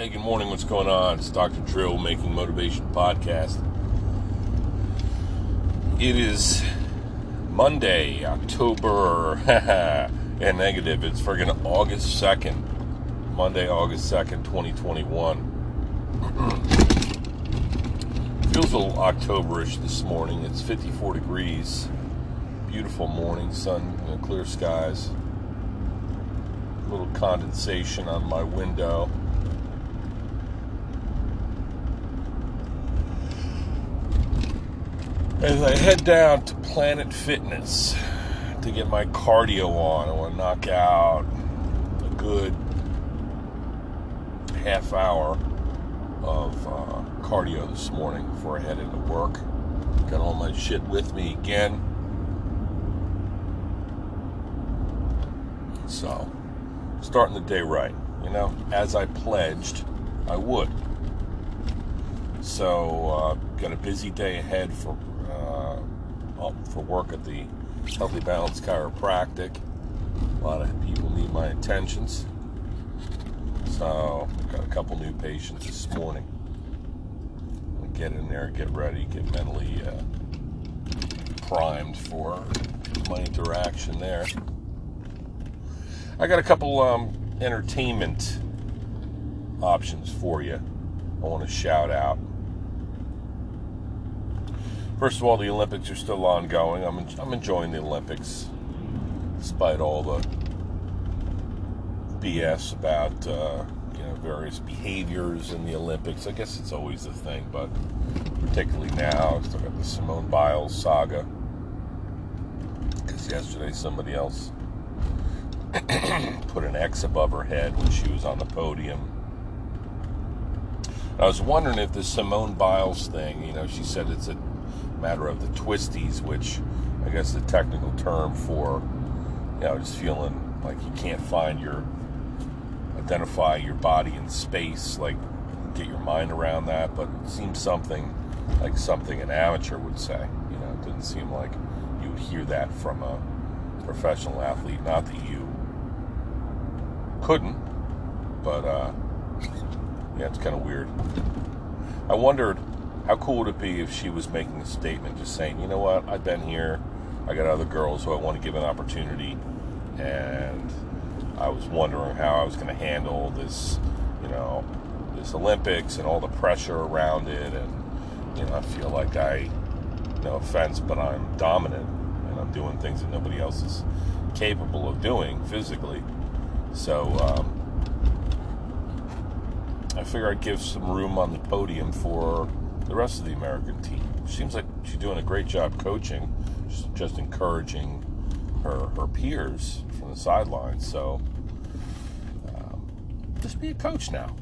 Hey, good morning. What's going on? It's Dr. Drill making motivation podcast. It is Monday, October, and negative. It's friggin' August 2nd. Monday, August 2nd, 2021. Feels a little Octoberish this morning. It's 54 degrees. Beautiful morning, sun, you know, clear skies. A little condensation on my window. As I head down to Planet Fitness to get my cardio on, I want to knock out a good half hour of uh, cardio this morning before I head into work. Got all my shit with me again. So, starting the day right, you know, as I pledged I would. So, uh, got a busy day ahead for for work at the Healthy Balance Chiropractic. A lot of people need my attentions. So, got a couple new patients this morning. Get in there, get ready, get mentally uh, primed for my interaction there. I got a couple um, entertainment options for you. I want to shout out. First of all, the Olympics are still ongoing. I'm, I'm enjoying the Olympics, despite all the BS about uh, you know various behaviors in the Olympics. I guess it's always the thing, but particularly now, I still got the Simone Biles saga. Because yesterday somebody else put an X above her head when she was on the podium. I was wondering if the Simone Biles thing, you know, she said it's a matter of the twisties, which I guess the technical term for, you know, just feeling like you can't find your, identify your body in space, like get your mind around that, but it seems something like something an amateur would say. You know, it didn't seem like you would hear that from a professional athlete. Not that you couldn't, but uh, yeah, it's kind of weird. I wondered how cool would it be if she was making a statement just saying, you know what, I've been here, I got other girls who I want to give an opportunity, and I was wondering how I was going to handle this, you know, this Olympics and all the pressure around it, and you know, I feel like I, no offense, but I'm dominant, and I'm doing things that nobody else is capable of doing physically. So um, I figure I'd give some room on the podium for the rest of the American team. Seems like she's doing a great job coaching, just, encouraging her her peers from the sidelines. So um, just be a coach now,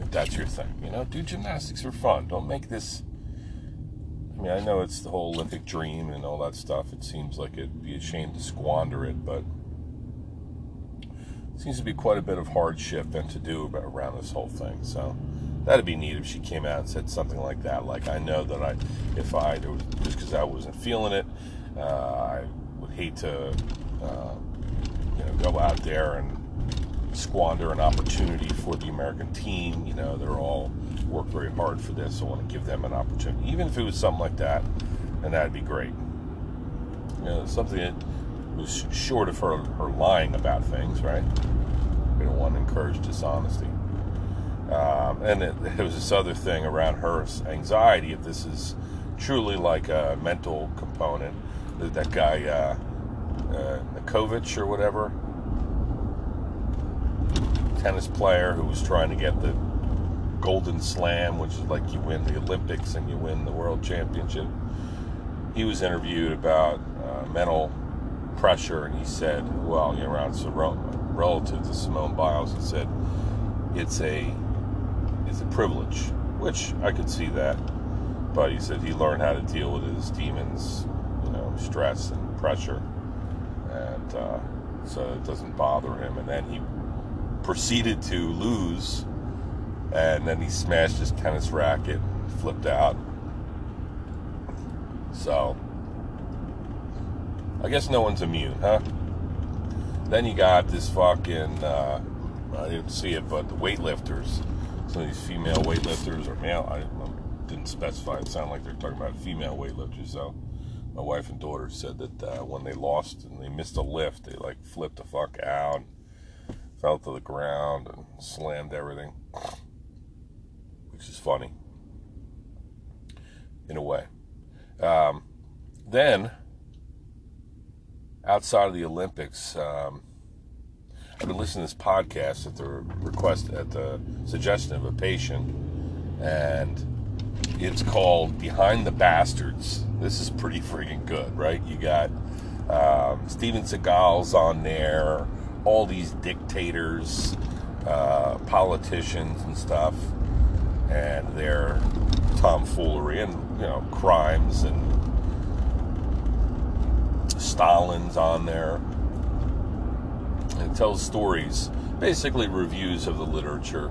if that's your thing. You know, do gymnastics for fun. Don't make this. I mean, I know it's the whole Olympic dream and all that stuff. It seems like it'd be a shame to squander it, but it seems to be quite a bit of hardship and to do around this whole thing. So that'd be neat if she came out and said something like that. Like I know that I, if I was, just because I wasn't feeling it, uh, I would hate to, uh, you know, go out there and squander an opportunity for the American team. You know, they're all worked very hard for this. I want to give them an opportunity, even if it was something like that, and that'd be great. You know, something that was short of her, her lying about things, right? We don't want to encourage dishonesty. Um, and it, it, was this other thing around her anxiety. If this is truly like a mental component, that, that guy uh, uh, Nikovic or whatever, tennis player who was trying to get the Golden Slam, which is like you win the Olympics and you win the World Championship. He was interviewed about uh, mental pressure, and he said, "Well, you know, around so relative to Simone Biles, he said it's a is a privilege, which I could see that. But he said he learned how to deal with his demons, you know, stress and pressure, and uh, so it doesn't bother him. And then he proceeded to lose, and then he smashed his tennis racket, flipped out. So I guess no one's immune, huh? Then you got this fucking, uh, I didn't see it, but the weightlifters some of these female weightlifters or male. I, I didn't specify. It sounded like they're talking about female weightlifters. So my wife and daughter said that uh, when they lost and they missed a lift, they like flipped the fuck out, fell to the ground, and slammed everything, which is funny in a way. Um, then, outside of the Olympics, um, I've been listening to this podcast at the request, at the suggestion of a patient, and it's called Behind the Bastards. This is pretty freaking good, right? You got um, Steven Seagal's on there, all these dictators, uh, politicians, and stuff, and their tomfoolery and you know crimes and Stalin's on there. It tells stories, basically reviews of the literature,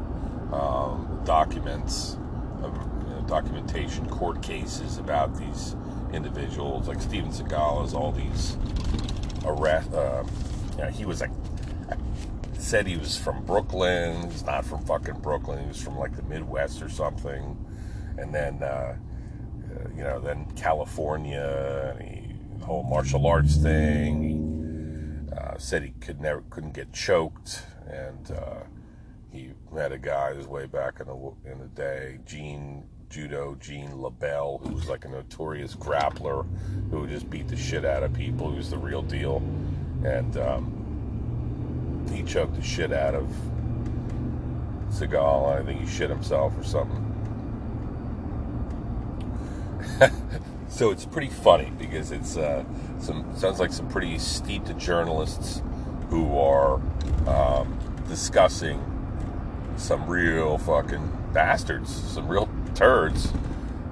um, documents, of, you know, documentation, court cases about these individuals. Like Steven Seagal has all these arrest. Uh, yeah, he was like said he was from Brooklyn. He's not from fucking Brooklyn. He was from like the Midwest or something. And then, uh, you know, then California, and he, the whole martial arts thing. He uh, said he could never couldn't get choked, and uh, he met a guy who's way back in the in the day, Gene Judo Gene LeBell, who was like a notorious grappler who would just beat the shit out of people. He was the real deal, and um, he choked the shit out of Seagal. I think he shit himself or something. so it's pretty funny because it's uh, some sounds like some pretty steeped journalists who are um, discussing some real fucking bastards, some real turds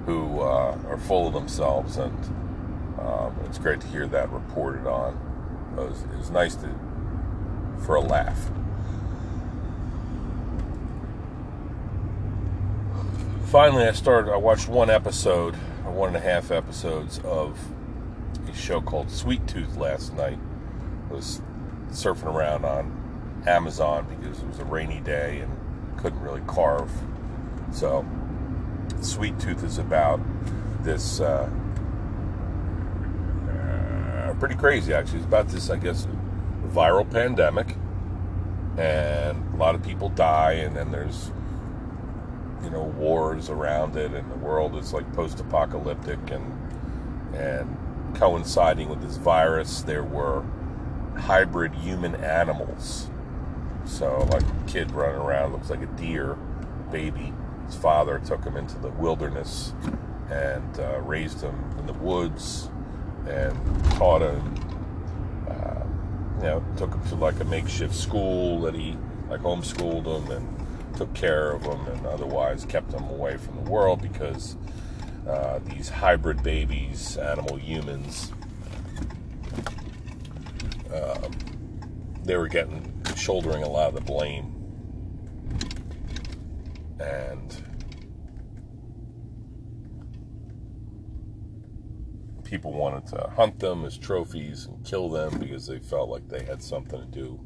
who uh, are full of themselves, and um, it's great to hear that reported on. It was, it was nice to for a laugh. Finally, I started. I watched one episode, one and a half episodes of a show called Sweet Tooth last night. I was surfing around on Amazon because it was a rainy day and couldn't really carve. So, Sweet Tooth is about this. Uh, uh, pretty crazy, actually. It's about this, I guess, viral pandemic, and a lot of people die, and then there's you know wars around it, and the world is like post-apocalyptic, and and coinciding with this virus, there were hybrid human animals. So like a kid running around looks like a deer, baby. His father took him into the wilderness and uh, raised him in the woods and taught him. Uh, you know, took him to like a makeshift school that he like homeschooled him and took care of them and otherwise kept them away from the world because uh, these hybrid babies, animal humans, um, they were getting shouldering a lot of the blame, and people wanted to hunt them as trophies and kill them because they felt like they had something to do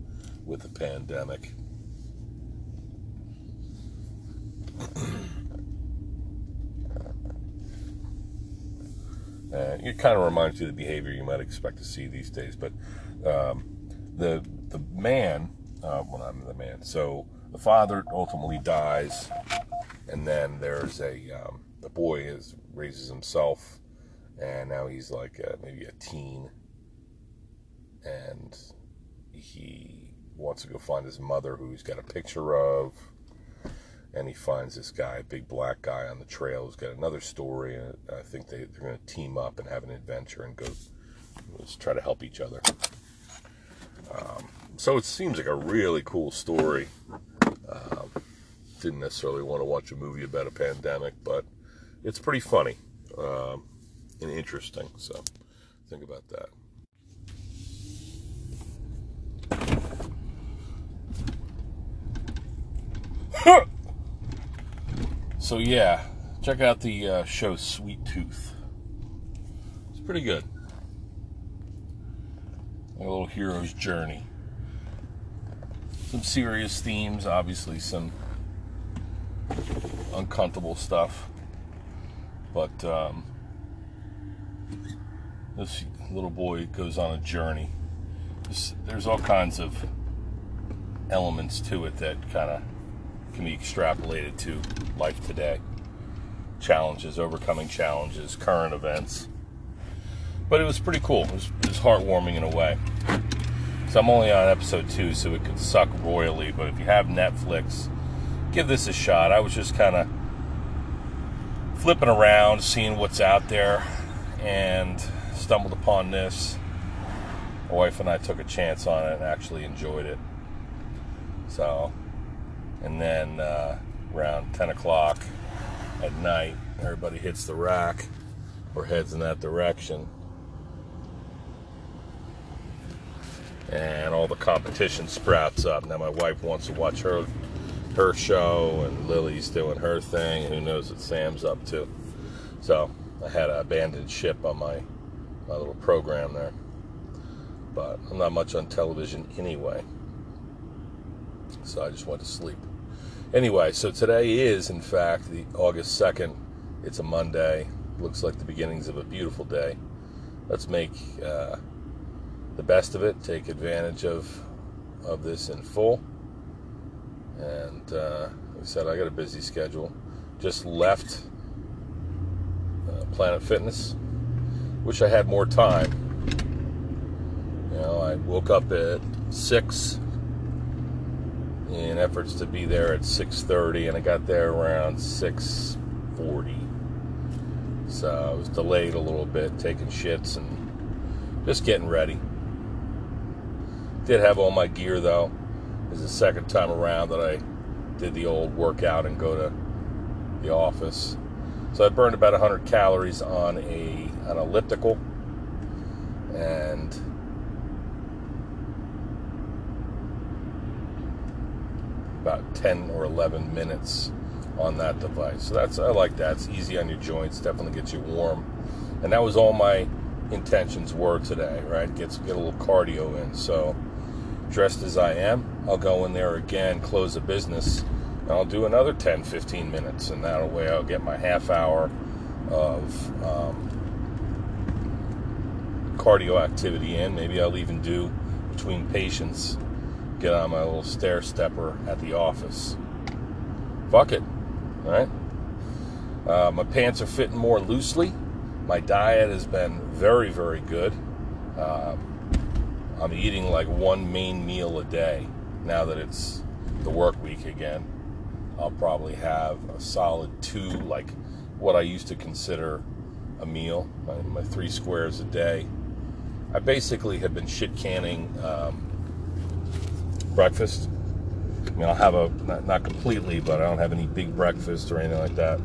with the pandemic. Uh, it kind of reminds you of the behavior you might expect to see these days. But um, the the man, uh, well, not the man. So the father ultimately dies, and then there's a um, the boy is raises himself, and now he's like a, maybe a teen, and he wants to go find his mother, who he's got a picture of and he finds this guy, a big black guy on the trail who's got another story, and I think they, they're going to team up and have an adventure and go let's try to help each other. Um, so it seems like a really cool story. Um, didn't necessarily want to watch a movie about a pandemic, but it's pretty funny um, and interesting. So think about that. So yeah, check out the uh, show Sweet Tooth. It's pretty good. A little hero's journey. Some serious themes, obviously some uncomfortable stuff. But um, this little boy goes on a journey. There's, there's all kinds of elements to it that kind of can be extrapolated to life today challenges, overcoming challenges, current events. But it was pretty cool. It was, it was heartwarming in a way. So I'm only on episode two, so it could suck royally. But if you have Netflix, give this a shot. I was just kind of flipping around, seeing what's out there, and stumbled upon this. My wife and I took a chance on it and actually enjoyed it. So, and then uh, around 10 o'clock at night, everybody hits the rack or heads in that direction. And all the competition sprouts up. Now my wife wants to watch her her show, and Lily's doing her thing. Who knows what Sam's up to? So I had a abandoned ship on my my little program there. But I'm not much on television anyway. So I just went to sleep. Anyway, so today is in fact the August 2nd. It's a Monday. Looks like the beginnings of a beautiful day. Let's make uh, the best of it. Take advantage of of this in full. And uh, like I said, I got a busy schedule. Just left uh, Planet Fitness. Wish I had more time. You know, I woke up at six in efforts to be there at 6:30, and I got there around 6:40. So I was delayed a little bit, taking shits and just getting ready. Did have all my gear though. Is the second time around that I did the old workout and go to the office. So I burned about 100 calories on a an elliptical and about 10 or 11 minutes on that device. So that's I like that. It's easy on your joints, definitely gets you warm. And that was all my intentions were today, right? Gets get a little cardio in. So dressed as I am, I'll go in there again, close the business, and I'll do another 10, 15 minutes, and that way I'll get my half hour of um, cardio activity in. Maybe I'll even do between patients get on my little stair stepper at the office. Fuck it. All right. Uh, my pants are fitting more loosely. My diet has been very, very good. Uh, I'm eating like one main meal a day now that it's the work week again. I'll probably have a solid two, like what I used to consider a meal, my, my three squares a day. I basically have been shit canning um, breakfast. I mean, I'll have a, not, not completely, but I don't have any big breakfast or anything like that.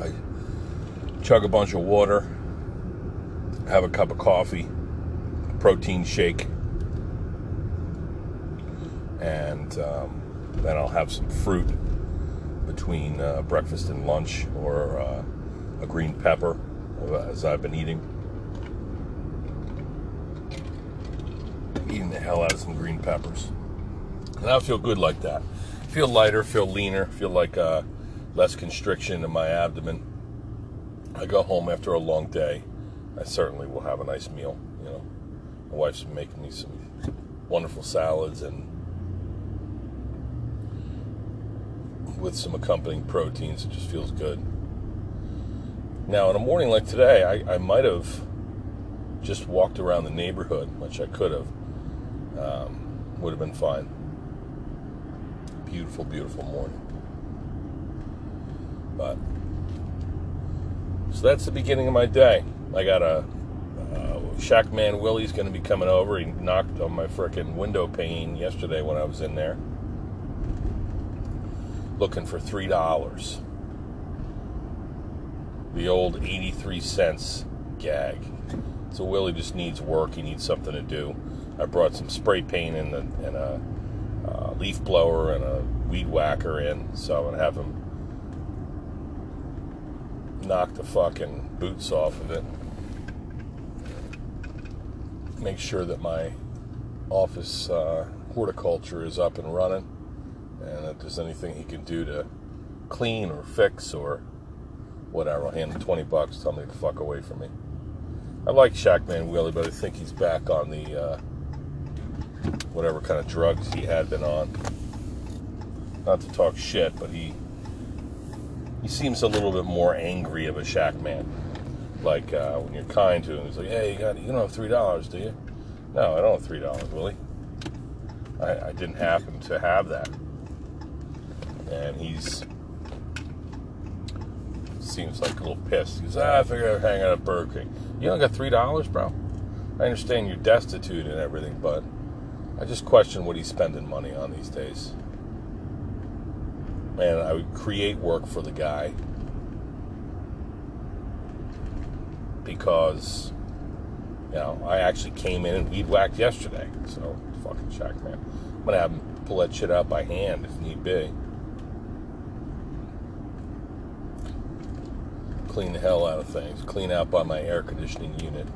I chug a bunch of water, have a cup of coffee, protein shake, and um, then I'll have some fruit between uh, breakfast and lunch or uh, a green pepper as I've been eating. Eating the hell out of some green peppers. And I feel good like that. Feel lighter, feel leaner, feel like uh, less constriction in my abdomen. I go home after a long day. I certainly will have a nice meal. You know, my wife's making me some wonderful salads and with some accompanying proteins. It just feels good. Now, in a morning like today, I, I might have just walked around the neighborhood, which I could have. Um, would have been fine. Beautiful, beautiful morning. But, so that's the beginning of my day. I got a, uh, Shack Man Willie's going to be coming over. He knocked on my frickin' window pane yesterday when I was in there. Looking for $3 the old 83 cents gag. So Willie just needs work. He needs something to do. I brought some spray paint and a, and a uh, leaf blower and a weed whacker in, so I'm gonna have him knock the fucking boots off of it. Make sure that my office uh, horticulture is up and running, and if there's anything he can do to clean or fix or whatever, I'll hand him 20 bucks, tell him to fuck away from me. I like Shackman Willie, but I think he's back on the uh, whatever kind of drugs he had been on. Not to talk shit, but he he seems a little bit more angry of a shack man. Like uh, when you're kind to him, he's like, "Hey, you got you don't have three dollars, do you?" No, I don't have three dollars, Willie. I, I didn't happen to have that, and he's seems like a little pissed. He goes, ah, I figure I'd hang out at Burger King. You don't got three dollars, bro. I understand you're destitute and everything, but I just question what he's spending money on these days. And I would create work for the guy because you know I actually came in and weed whacked yesterday. So fucking check, man. I'm gonna have him pull that shit out by hand if need be. Clean the hell out of things. Clean out by my air conditioning unit.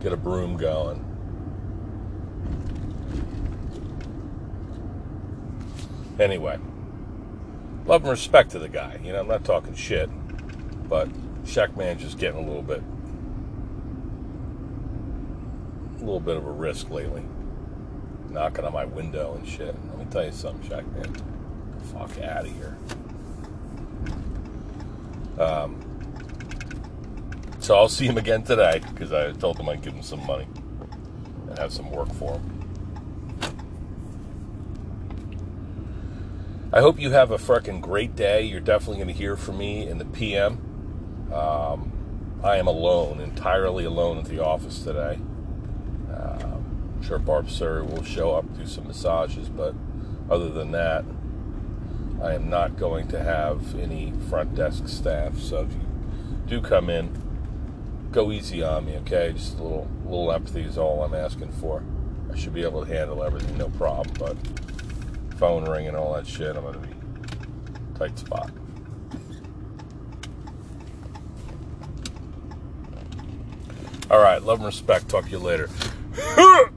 Get a broom going. Anyway, love and respect to the guy. You know, I'm not talking shit, but Shackman's just getting a little bit, a little bit of a risk lately. Knocking on my window and shit. Let me tell you something, Shackman. Fuck out of here. Um, so I'll see him again today because I told him I'd give him some money and have some work for him. I hope you have a fucking great day. You're definitely going to hear from me in the PM. Um, I am alone, entirely alone at the office today. Um, I'm sure Barb Surrey will show up, do some massages, but other than that, I am not going to have any front desk staff. So if you do come in, go easy on me, okay? Just a little little empathy is all I'm asking for. I should be able to handle everything, no problem. But phone ring and all that shit, I'm gonna be tight spot. All right, love and respect. Talk to you later.